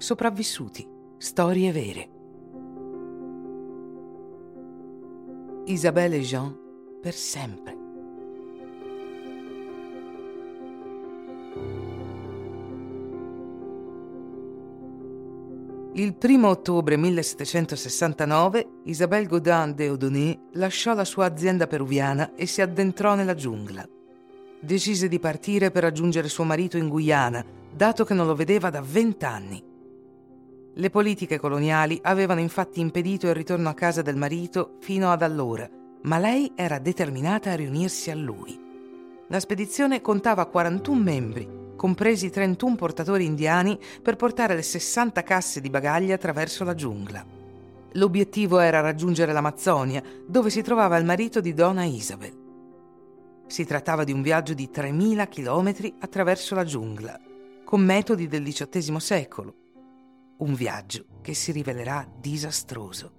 Sopravvissuti. Storie vere. Isabelle e Jean per sempre. Il primo ottobre 1769 Isabelle Godin de Odonné lasciò la sua azienda peruviana e si addentrò nella giungla. Decise di partire per raggiungere suo marito in Guyana, dato che non lo vedeva da vent'anni. Le politiche coloniali avevano infatti impedito il ritorno a casa del marito fino ad allora, ma lei era determinata a riunirsi a lui. La spedizione contava 41 membri compresi 31 portatori indiani, per portare le 60 casse di bagagli attraverso la giungla. L'obiettivo era raggiungere l'Amazzonia, dove si trovava il marito di Donna Isabel. Si trattava di un viaggio di 3.000 chilometri attraverso la giungla, con metodi del XVIII secolo. Un viaggio che si rivelerà disastroso.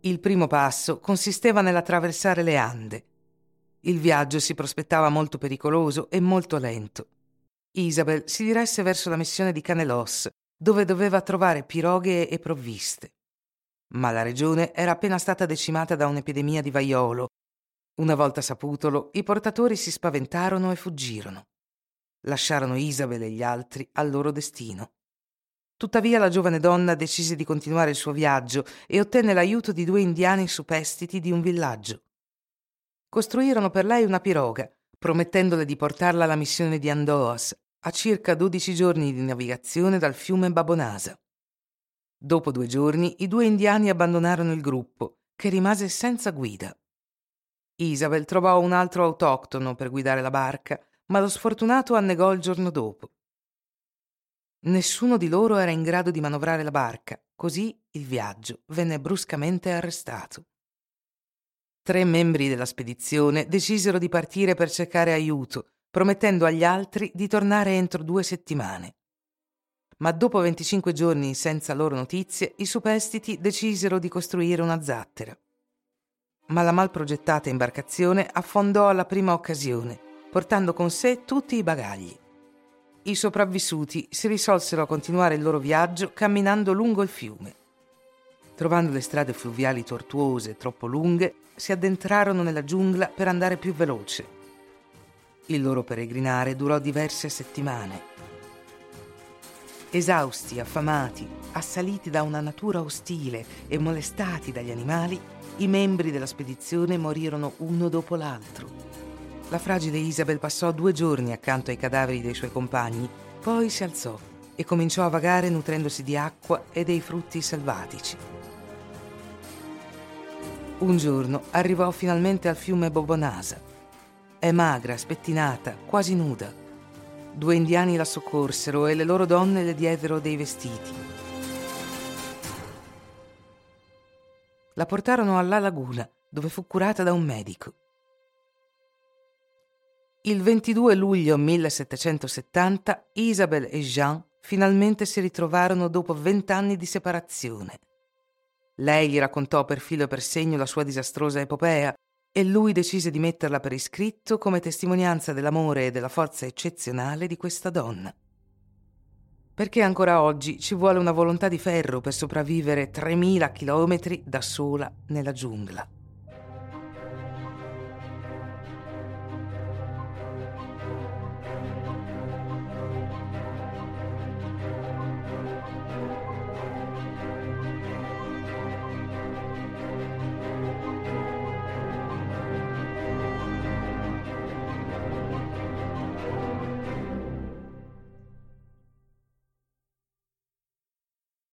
Il primo passo consisteva nell'attraversare le Ande, il viaggio si prospettava molto pericoloso e molto lento. Isabel si diresse verso la missione di Canelos, dove doveva trovare piroghe e provviste. Ma la regione era appena stata decimata da un'epidemia di vaiolo. Una volta saputolo, i portatori si spaventarono e fuggirono. Lasciarono Isabel e gli altri al loro destino. Tuttavia la giovane donna decise di continuare il suo viaggio e ottenne l'aiuto di due indiani superstiti di un villaggio costruirono per lei una piroga, promettendole di portarla alla missione di Andoas, a circa 12 giorni di navigazione dal fiume Babonasa. Dopo due giorni i due indiani abbandonarono il gruppo, che rimase senza guida. Isabel trovò un altro autoctono per guidare la barca, ma lo sfortunato annegò il giorno dopo. Nessuno di loro era in grado di manovrare la barca, così il viaggio venne bruscamente arrestato. Tre membri della spedizione decisero di partire per cercare aiuto, promettendo agli altri di tornare entro due settimane. Ma dopo 25 giorni senza loro notizie, i superstiti decisero di costruire una zattera. Ma la mal progettata imbarcazione affondò alla prima occasione, portando con sé tutti i bagagli. I sopravvissuti si risolsero a continuare il loro viaggio camminando lungo il fiume. Trovando le strade fluviali tortuose e troppo lunghe, si addentrarono nella giungla per andare più veloce. Il loro peregrinare durò diverse settimane. Esausti, affamati, assaliti da una natura ostile e molestati dagli animali, i membri della spedizione morirono uno dopo l'altro. La fragile Isabel passò due giorni accanto ai cadaveri dei suoi compagni, poi si alzò e cominciò a vagare nutrendosi di acqua e dei frutti selvatici. Un giorno arrivò finalmente al fiume Bobonasa. È magra, spettinata, quasi nuda. Due indiani la soccorsero e le loro donne le diedero dei vestiti. La portarono alla laguna, dove fu curata da un medico. Il 22 luglio 1770 Isabel e Jean finalmente si ritrovarono dopo vent'anni di separazione. Lei gli raccontò per filo e per segno la sua disastrosa epopea e lui decise di metterla per iscritto come testimonianza dell'amore e della forza eccezionale di questa donna. Perché ancora oggi ci vuole una volontà di ferro per sopravvivere 3000 chilometri da sola nella giungla.